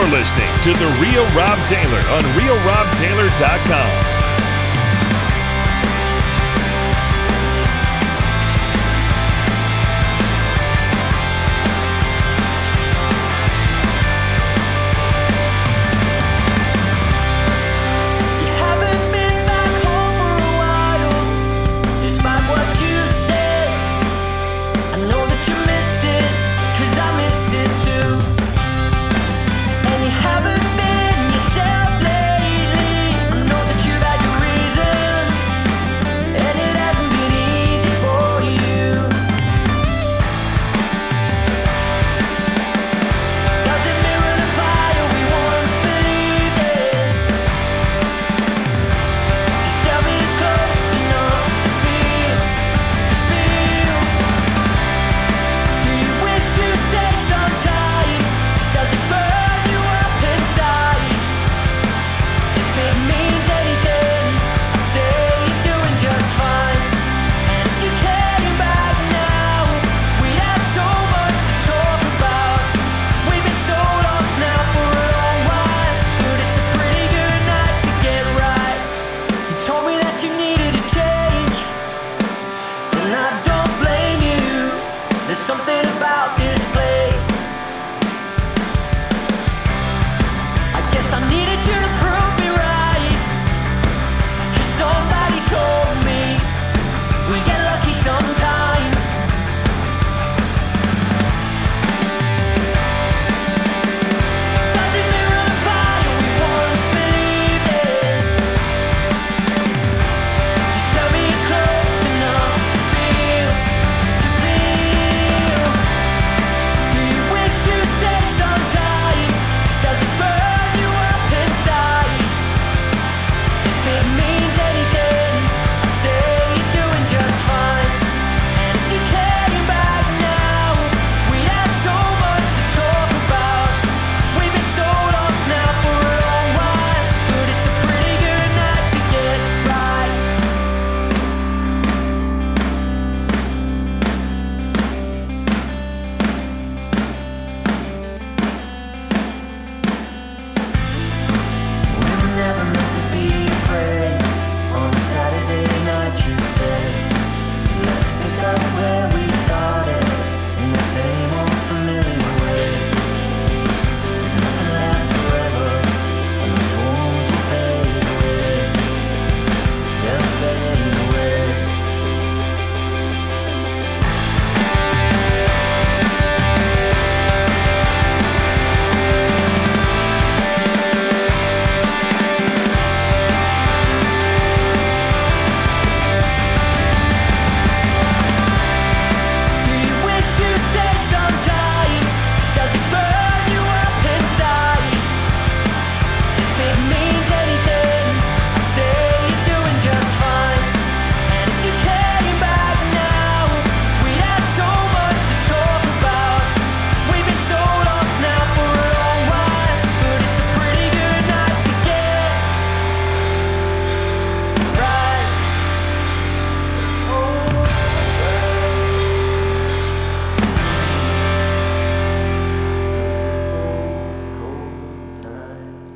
You're listening to The Real Rob Taylor on RealRobTaylor.com.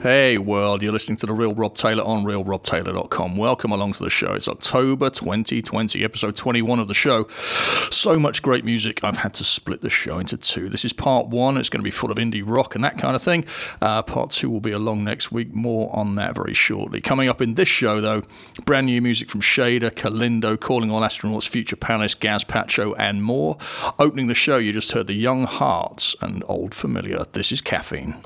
Hey world, you're listening to the Real Rob Taylor on realrobtaylor.com. Welcome along to the show. It's October 2020, episode 21 of the show. So much great music, I've had to split the show into two. This is part one, it's going to be full of indie rock and that kind of thing. Uh, part two will be along next week, more on that very shortly. Coming up in this show, though, brand new music from Shader, Kellindo, Calling All Astronauts, Future Palace, Gazpacho, and more. Opening the show, you just heard the Young Hearts and Old Familiar. This is Caffeine.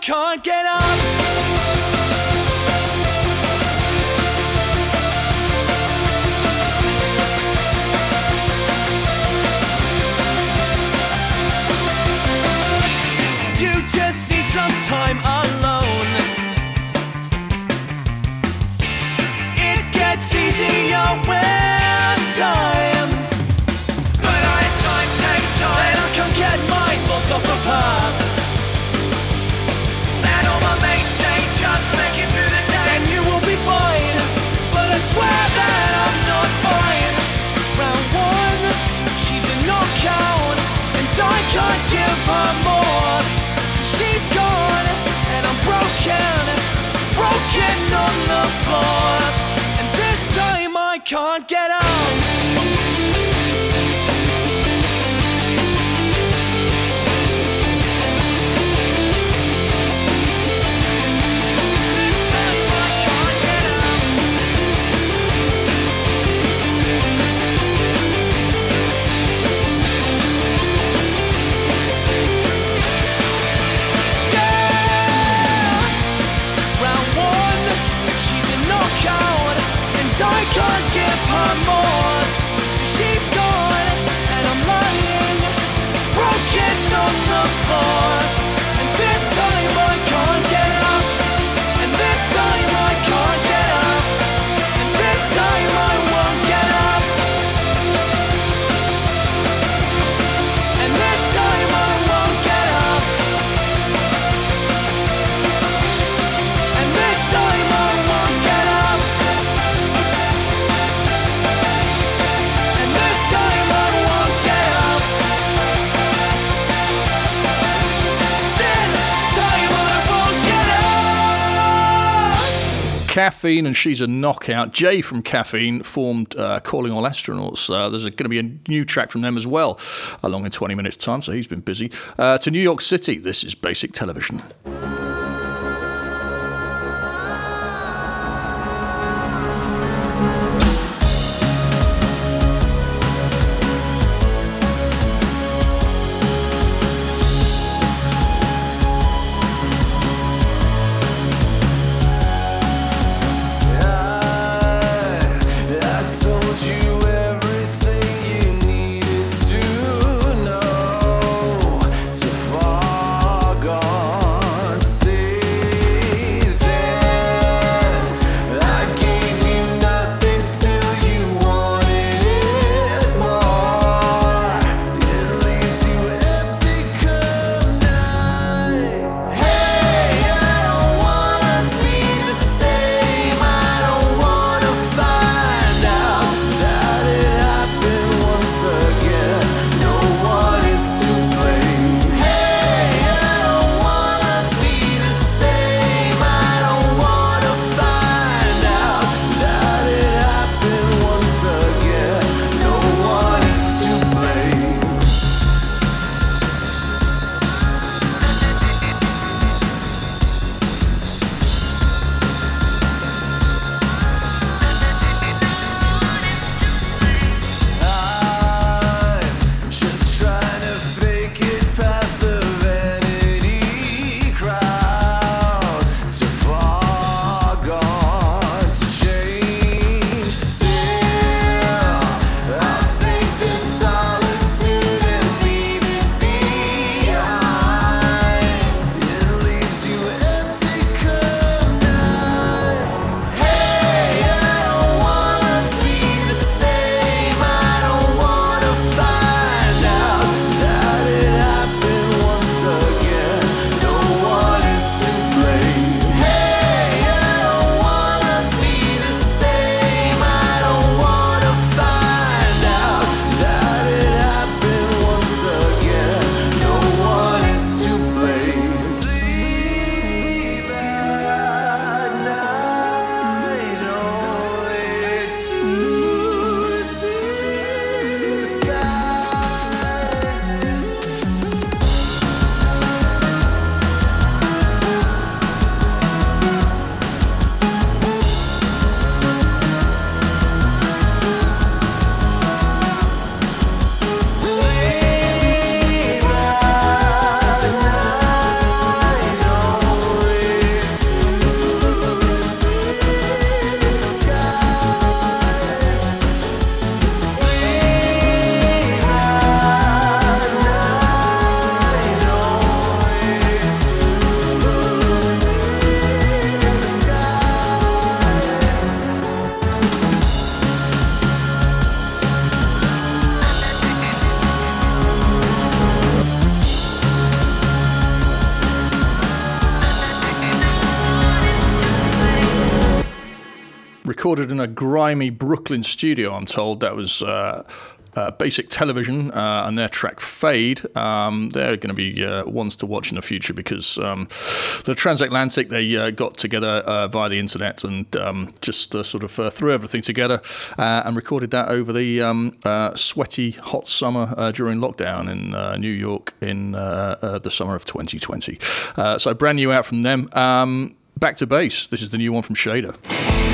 can't get up. can't get on. Caffeine and She's a Knockout. Jay from Caffeine formed uh, Calling All Astronauts. Uh, there's going to be a new track from them as well, along in 20 minutes' time, so he's been busy. Uh, to New York City, this is Basic Television. Recorded in a grimy Brooklyn studio, I'm told. That was. Uh, uh, Basic Television uh, and their track Fade. Um, they're going to be uh, ones to watch in the future because um, the Transatlantic they uh, got together uh, via the internet and um, just sort of threw everything together and recorded that over the um, sweaty hot summer during lockdown in New York in the summer of 2020. Uh, so brand new out from them. Um, back to bass. This is the new one from Shader.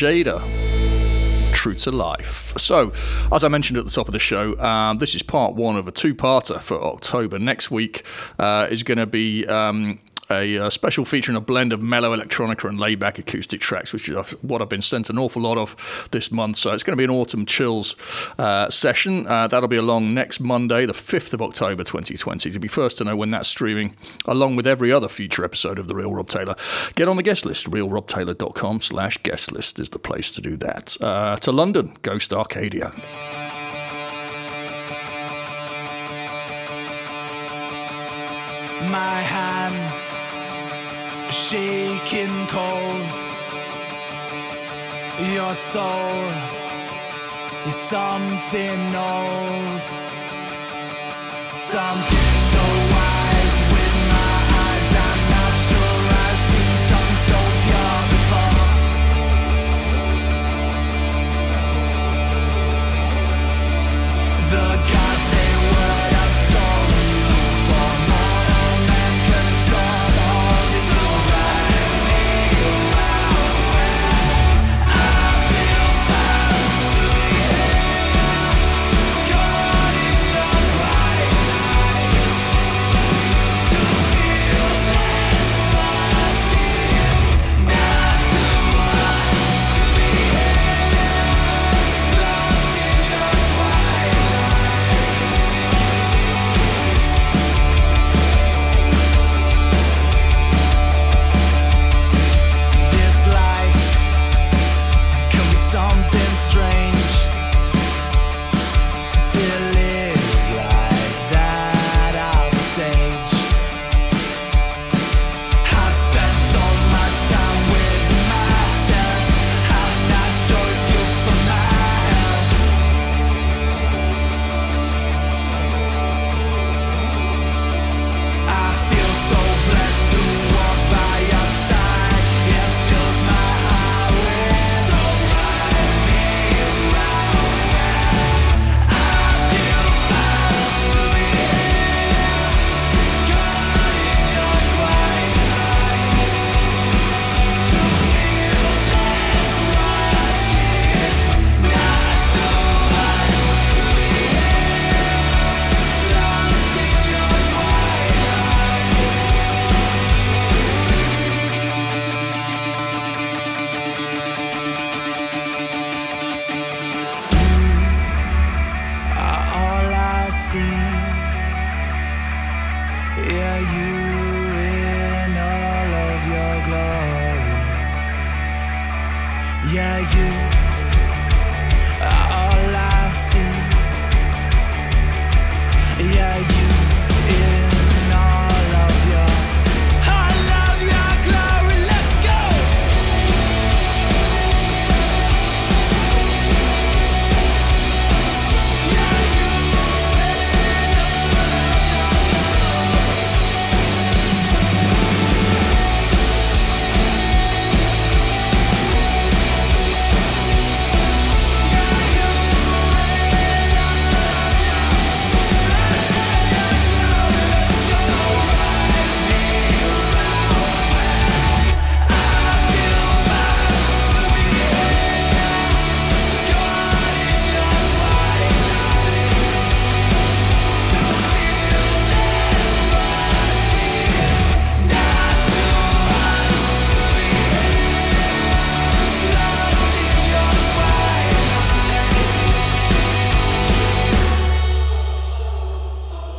Shader. True to life. So, as I mentioned at the top of the show, um, this is part one of a two-parter for October. Next week uh, is going to be um, a, uh special in a blend of mellow electronica and laid-back acoustic tracks, which is what I've been sent an awful lot of this month. So it's going to be an autumn chills uh, session. Uh, that'll be along next Monday, the 5th of October 2020. To be first to know when that's streaming, along with every other future episode of The Real Rob Taylor, get on the guest list. realrobtaylor.com slash guest list is the place to do that. Uh, to London, Ghost Arcadia. My hands shaking cold. Your soul is something old, something so.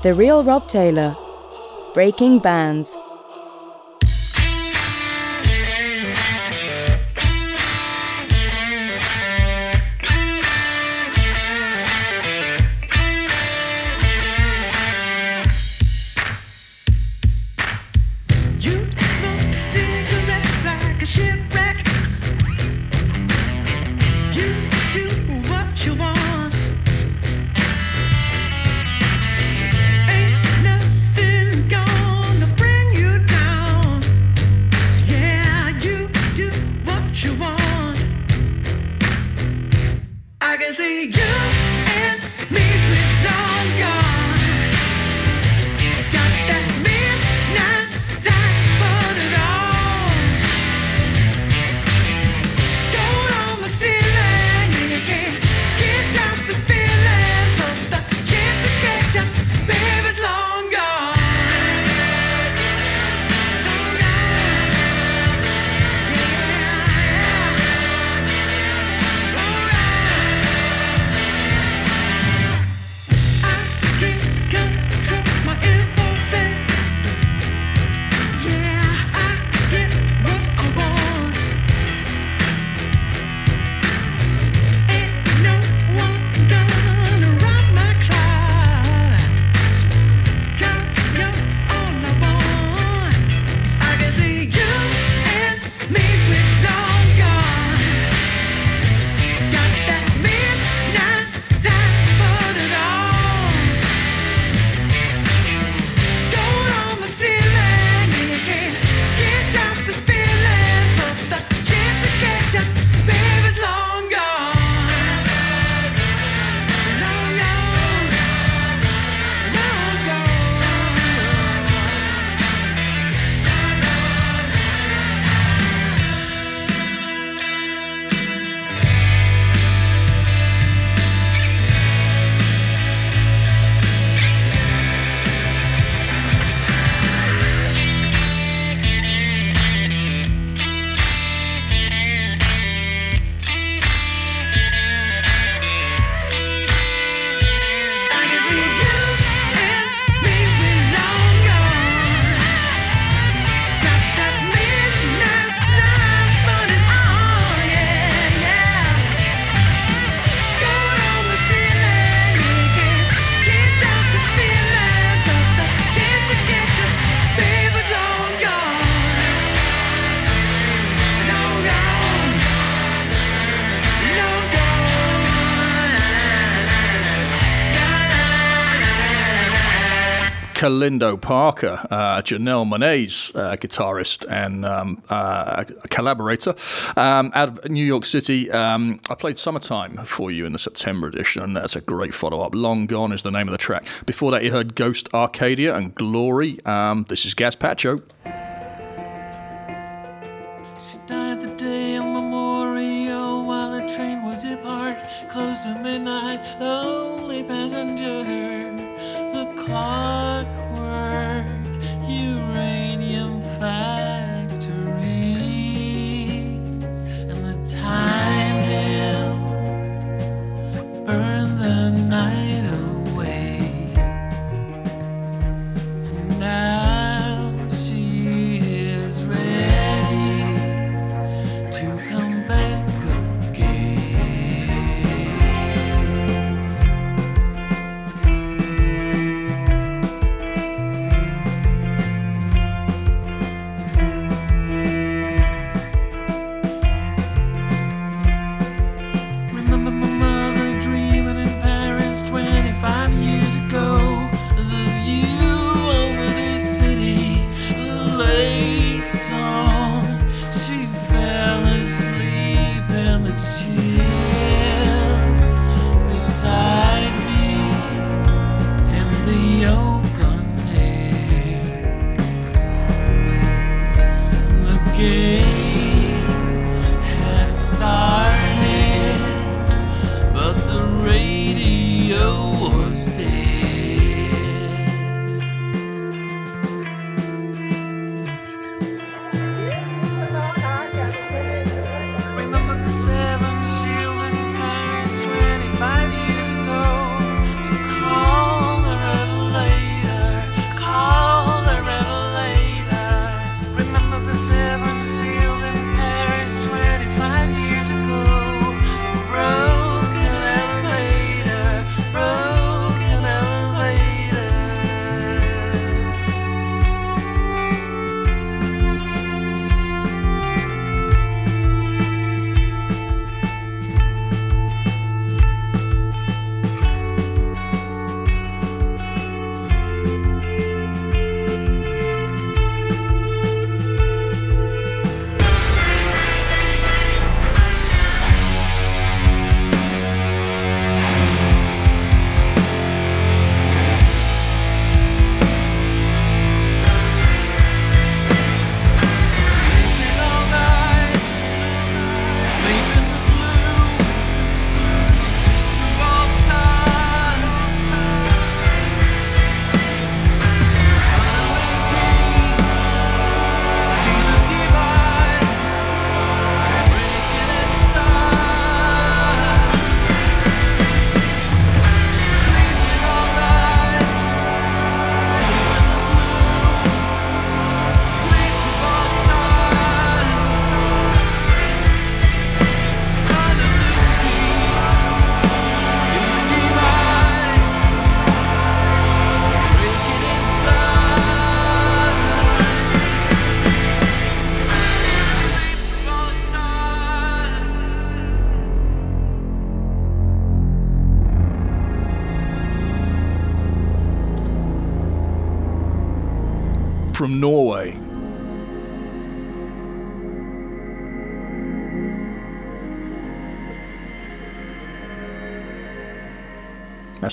The Real Rob Taylor. Breaking Bands. Kellindo Parker, uh, Janelle Monáe's uh, guitarist and um, uh, collaborator um, out of New York City. Um, I played Summertime for you in the September edition, and that's a great follow up. Long Gone is the name of the track. Before that, you heard Ghost Arcadia and Glory. Um, this is Gazpacho. She died the day memorial while the train would depart. Close to midnight, lonely passenger. The clockwork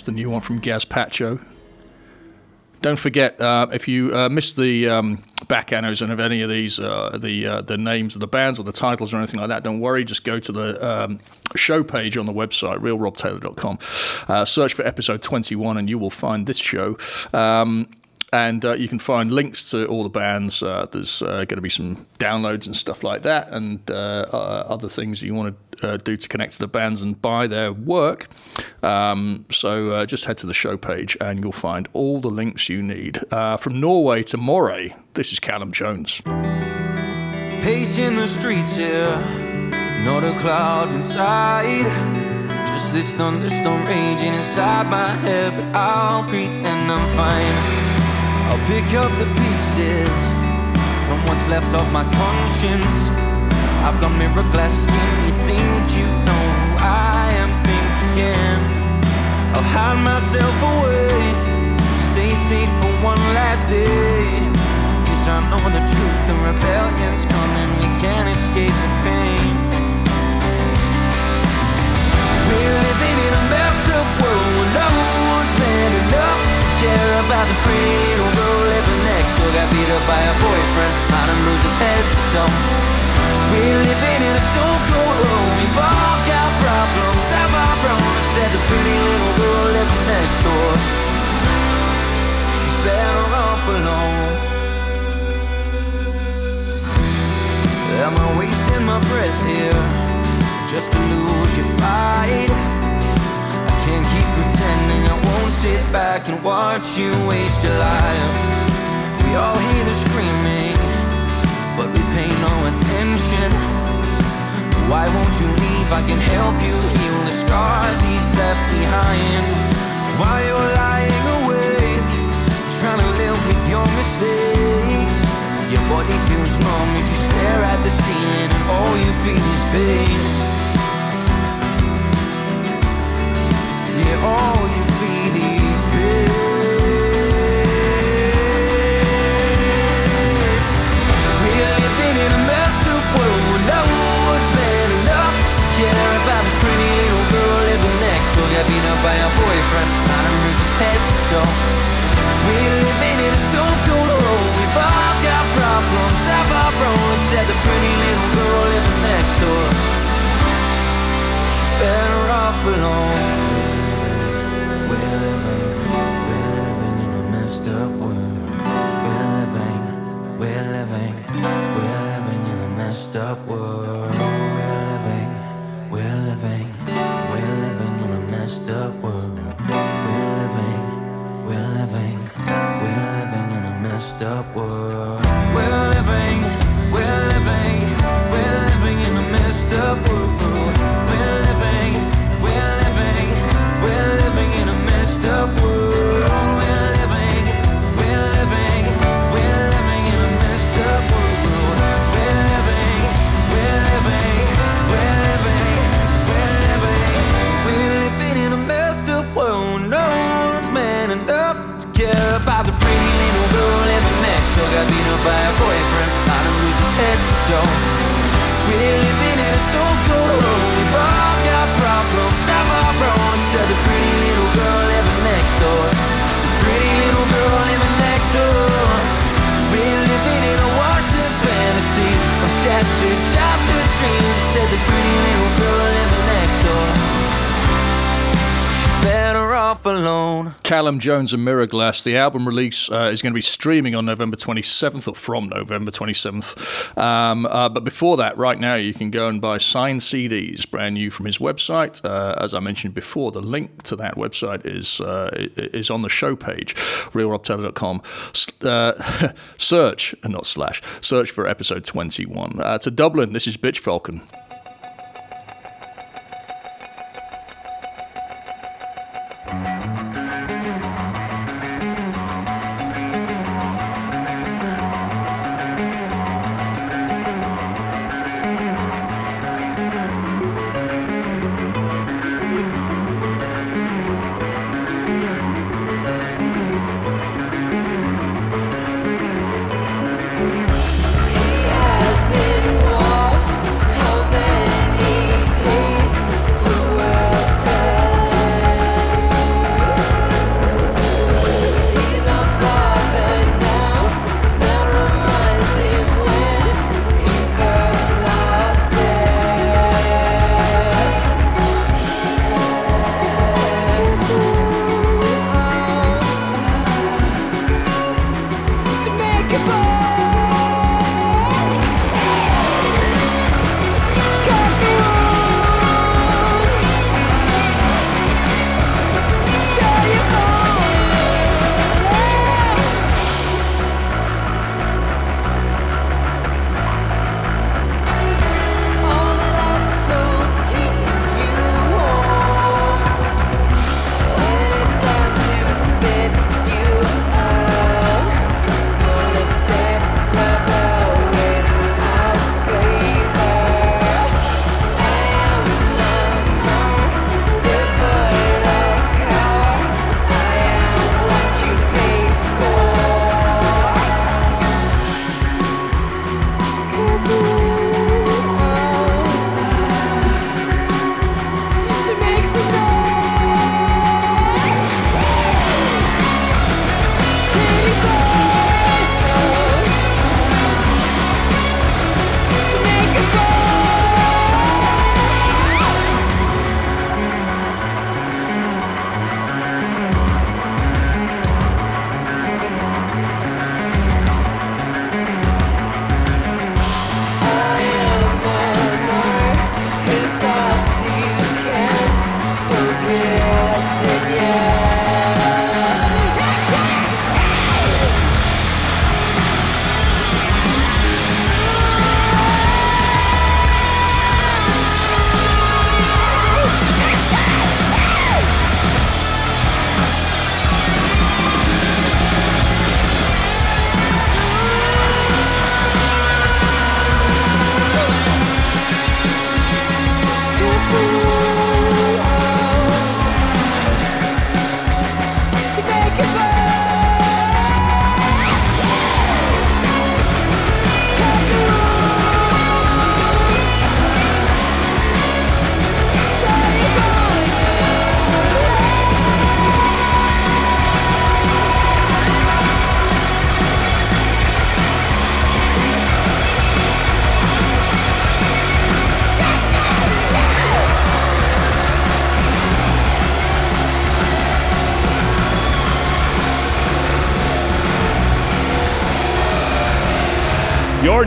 the new one from Gazpacho. Don't forget, uh, if you uh, missed the um, back annos and of any of these, uh, the uh, the names of the bands or the titles or anything like that, don't worry. Just go to the um, show page on the website, realrobtaylor.com. Uh, search for episode 21 and you will find this show. Um, and uh, you can find links to all the bands. Uh, there's uh, going to be some downloads and stuff like that, and uh, uh, other things you want to uh, do to connect to the bands and buy their work. Um, so just head to the show page, and you'll find all the links you need. From Norway to Moray, this is Callum Jones. Pacing the streets here, not a cloud inside. Just this thunderstorm raging inside my head, but I'll pretend I'm fine. I'll pick up the pieces from what's left of my conscience. I've got mirror glass skin, you think you know who I am thinking. I'll hide myself away, stay safe for one last day. Cause I know the truth, the rebellion's coming, we can't escape the pain. We're living in a messed up world where no one's man enough about the pretty little girl living next door. Got beat up by her boyfriend, had him lose his head to toe. We're living in a stone cold home. We've all got problems, have our own. Said the pretty little girl living next door. She's better off alone. Am I wasting my breath here just to lose your fight? Can't keep pretending I won't sit back and watch you waste your life. We all hear the screaming, but we pay no attention. Why won't you leave? I can help you heal the scars he's left behind. While you're lying awake, trying to live with your mistakes. Your body feels numb as you stare at the ceiling, and all you feel is pain. Callum Jones and Mirror Glass. The album release uh, is going to be streaming on November 27th, or from November 27th. Um, uh, but before that, right now, you can go and buy signed CDs, brand new from his website. Uh, as I mentioned before, the link to that website is uh, is on the show page, realrobtaylor.com. Uh, search, not slash, search for episode 21. Uh, to Dublin, this is Bitch Falcon.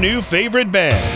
new favorite band.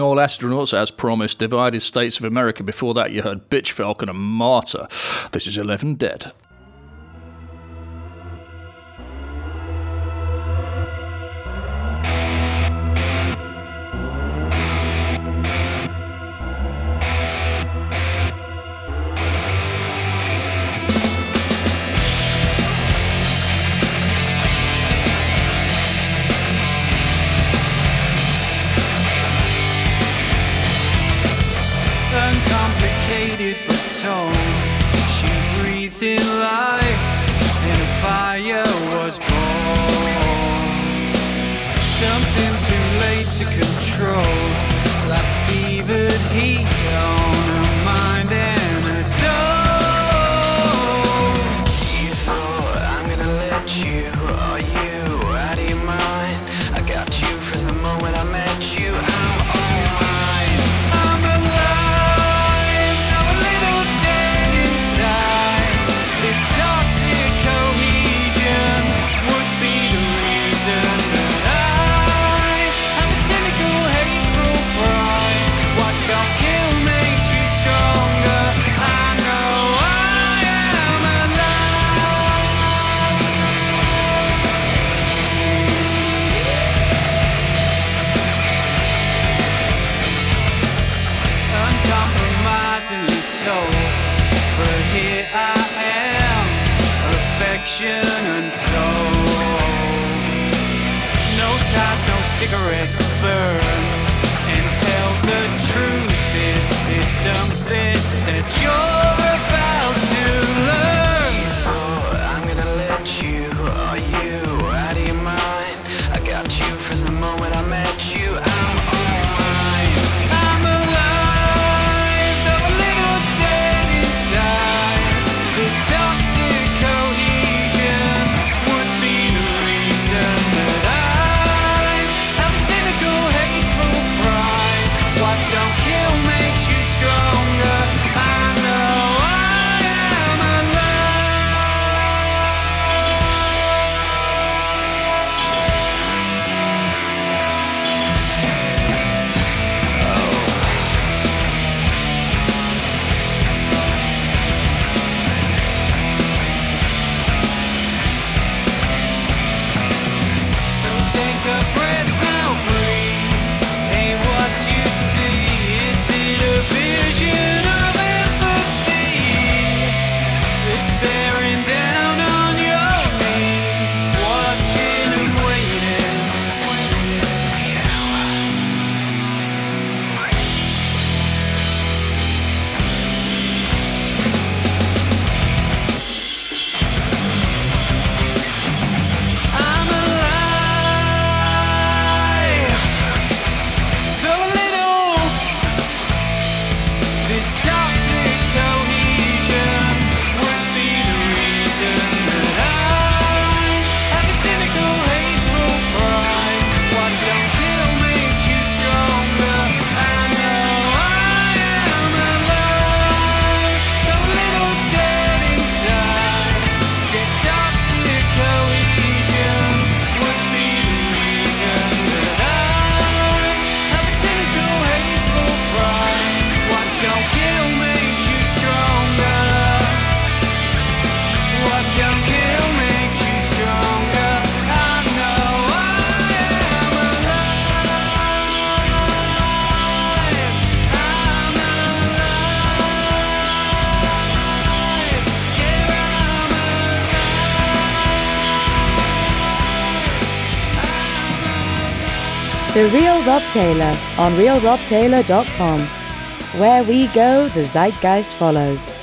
all astronauts as promised divided states of America. Before that, you heard Bitch Falcon and Martyr. This is 11 Dead. fire was born. Something too late to control, like fevered heat on. cigarette burns and tell the truth. This is something that you're. Rob Taylor on realrobtaylor.com, where we go, the zeitgeist follows.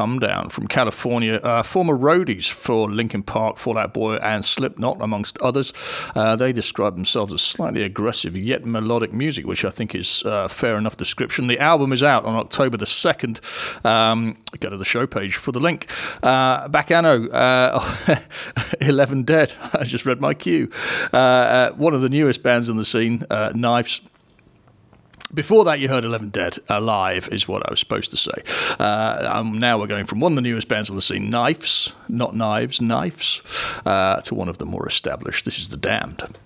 Come down from California, uh, former roadies for Linkin Park, Fallout Boy, and Slipknot, amongst others. Uh, they describe themselves as slightly aggressive yet melodic music, which I think is uh, fair enough description. The album is out on October the 2nd. Um, go to the show page for the link. Uh, Bacano, uh, 11 Dead. I just read my cue. Uh, uh, one of the newest bands on the scene, Knives. Before that, you heard 11 Dead. Alive is what I was supposed to say. Uh, um, now we're going from one of the newest bands on the scene, Knives, not Knives, Knives, uh, to one of the more established. This is The Damned.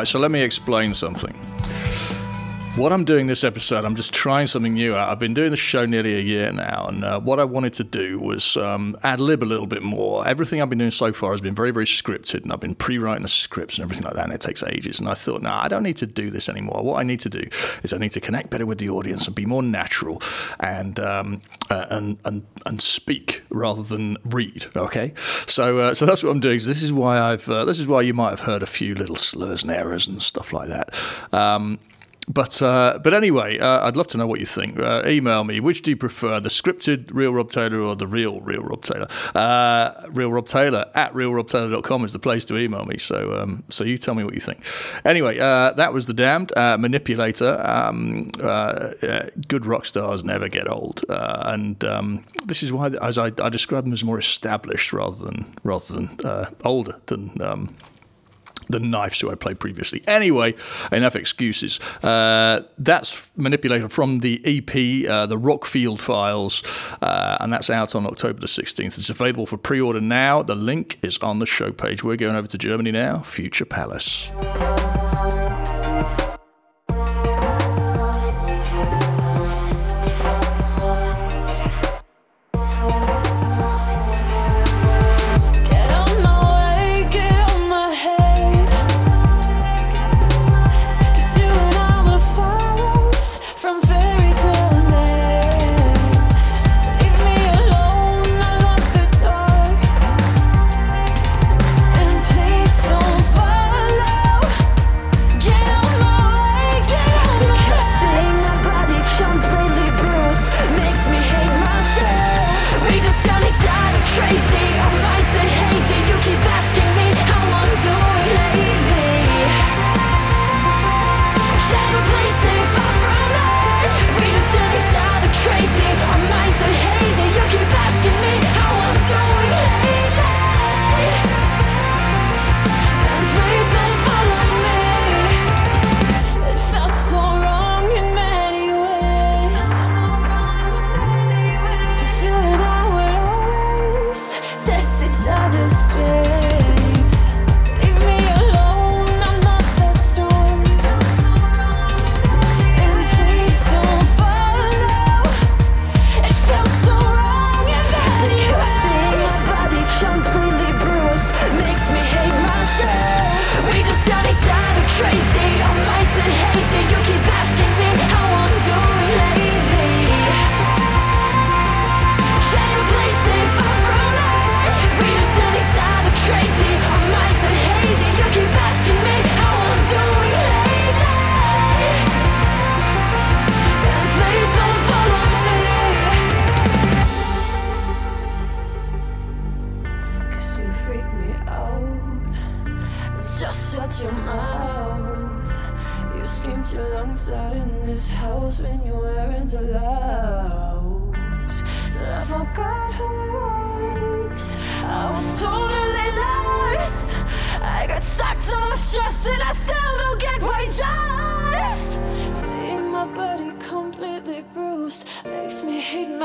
Right, so let me explain something. What I'm doing this episode, I'm just trying something new out. I've been doing the show nearly a year now, and uh, what I wanted to do was um, ad lib a little bit more. Everything I've been doing so far has been very, very scripted, and I've been pre writing the scripts and everything like that, and it takes ages. And I thought, no, I don't need to do this anymore. What I need to do is I need to connect better with the audience and be more natural and um, uh, and, and and speak rather than read. Okay, so uh, so that's what I'm doing. This is why I've uh, this is why you might have heard a few little slurs and errors and stuff like that. Um, but uh, but anyway, uh, I'd love to know what you think. Uh, email me. Which do you prefer, the scripted Real Rob Taylor or the real Real Rob Taylor? Uh, real Rob Taylor at realrobtaylor.com is the place to email me. So um, so you tell me what you think. Anyway, uh, that was the Damned uh, Manipulator. Um, good rock stars never get old, and um, this is why, as I, I, describe them as more established rather than rather than older than um, the Knives, who I played previously. Anyway, enough excuses. Uh, that's manipulated from the EP, uh, the Rockfield Files, uh, and that's out on October the 16th. It's available for pre order now. The link is on the show page. We're going over to Germany now, Future Palace.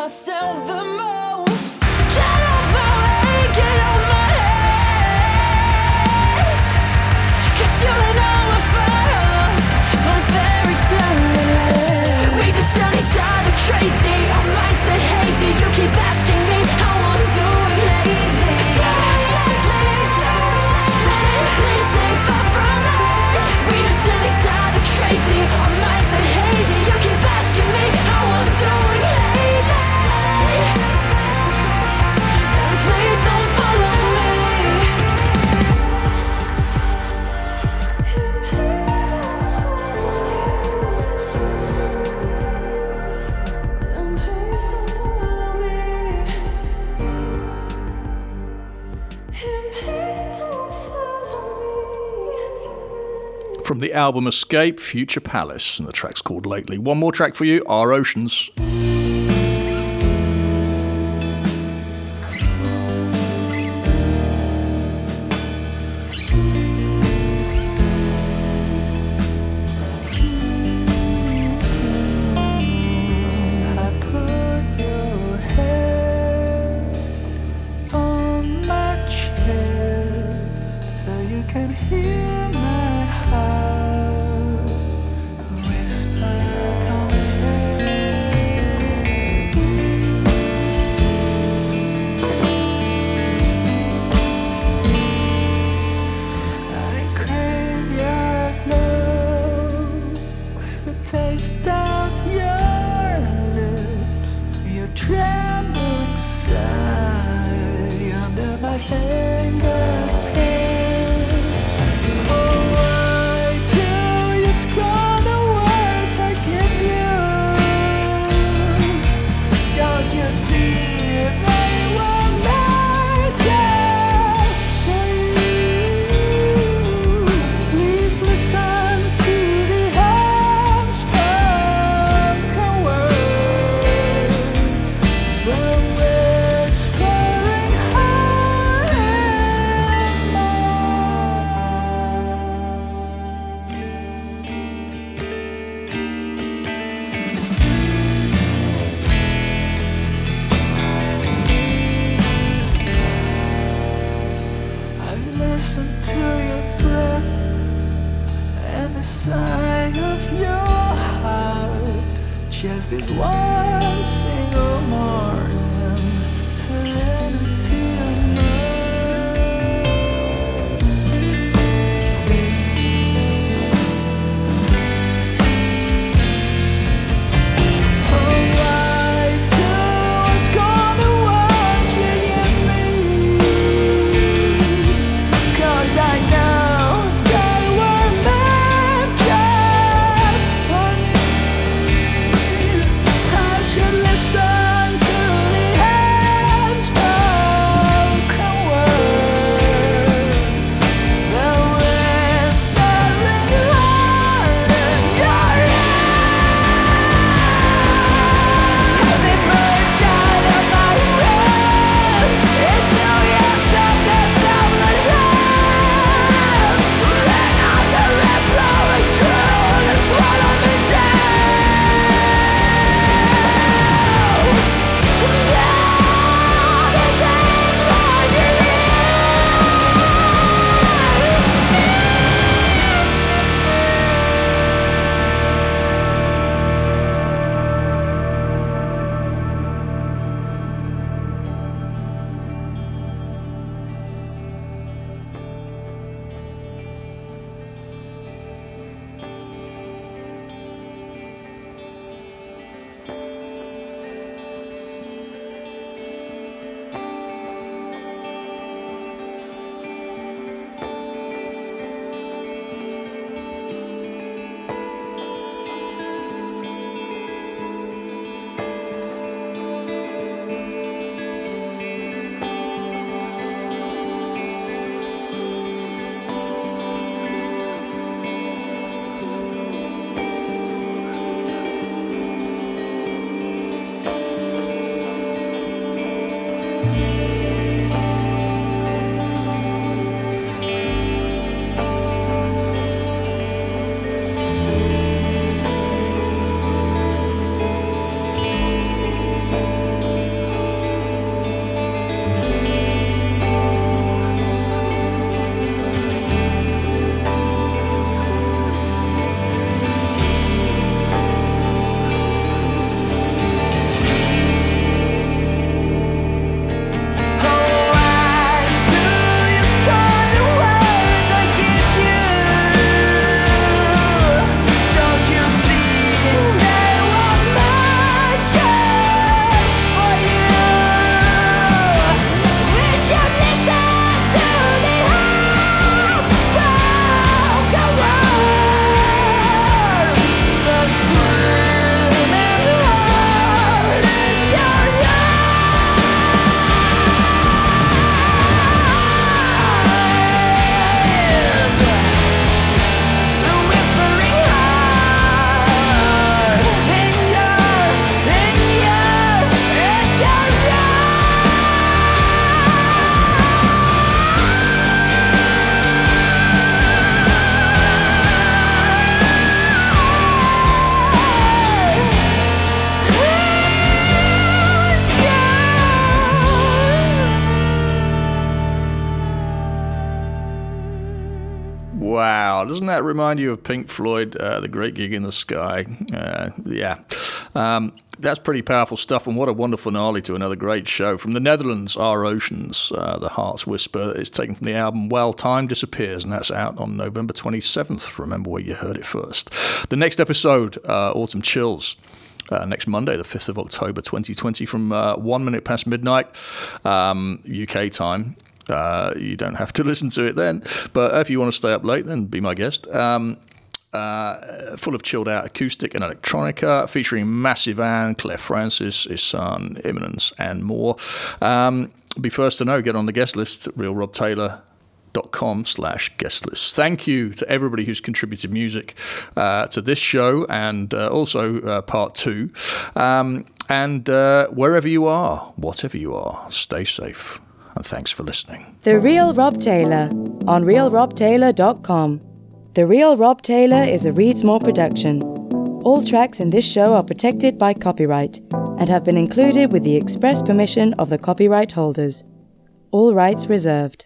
myself the most. from the album Escape Future Palace, and the track's called Lately. One more track for you Our Oceans. That remind you of Pink Floyd, uh, The Great Gig in the Sky? Uh, yeah, um, that's pretty powerful stuff, and what a wonderful finale to another great show. From the Netherlands, Our Oceans, uh, The Heart's Whisper is taken from the album While Time Disappears, and that's out on November 27th. Remember where you heard it first. The next episode, uh, Autumn Chills. Uh, next Monday, the 5th of October 2020, from uh, one minute past midnight um, UK time. Uh, you don't have to listen to it then, but if you want to stay up late, then be my guest. Um, uh, full of chilled out acoustic and electronica, featuring Massive Anne, Claire Francis, Isan, Eminence, and more. Um, be first to know, get on the guest list at realrobtaylor.com slash guest list. Thank you to everybody who's contributed music uh, to this show and uh, also uh, part two. Um, and uh, wherever you are, whatever you are, stay safe. And thanks for listening. The Real Rob Taylor on realrobtaylor.com. The Real Rob Taylor is a Readsmore production. All tracks in this show are protected by copyright and have been included with the express permission of the copyright holders. All rights reserved.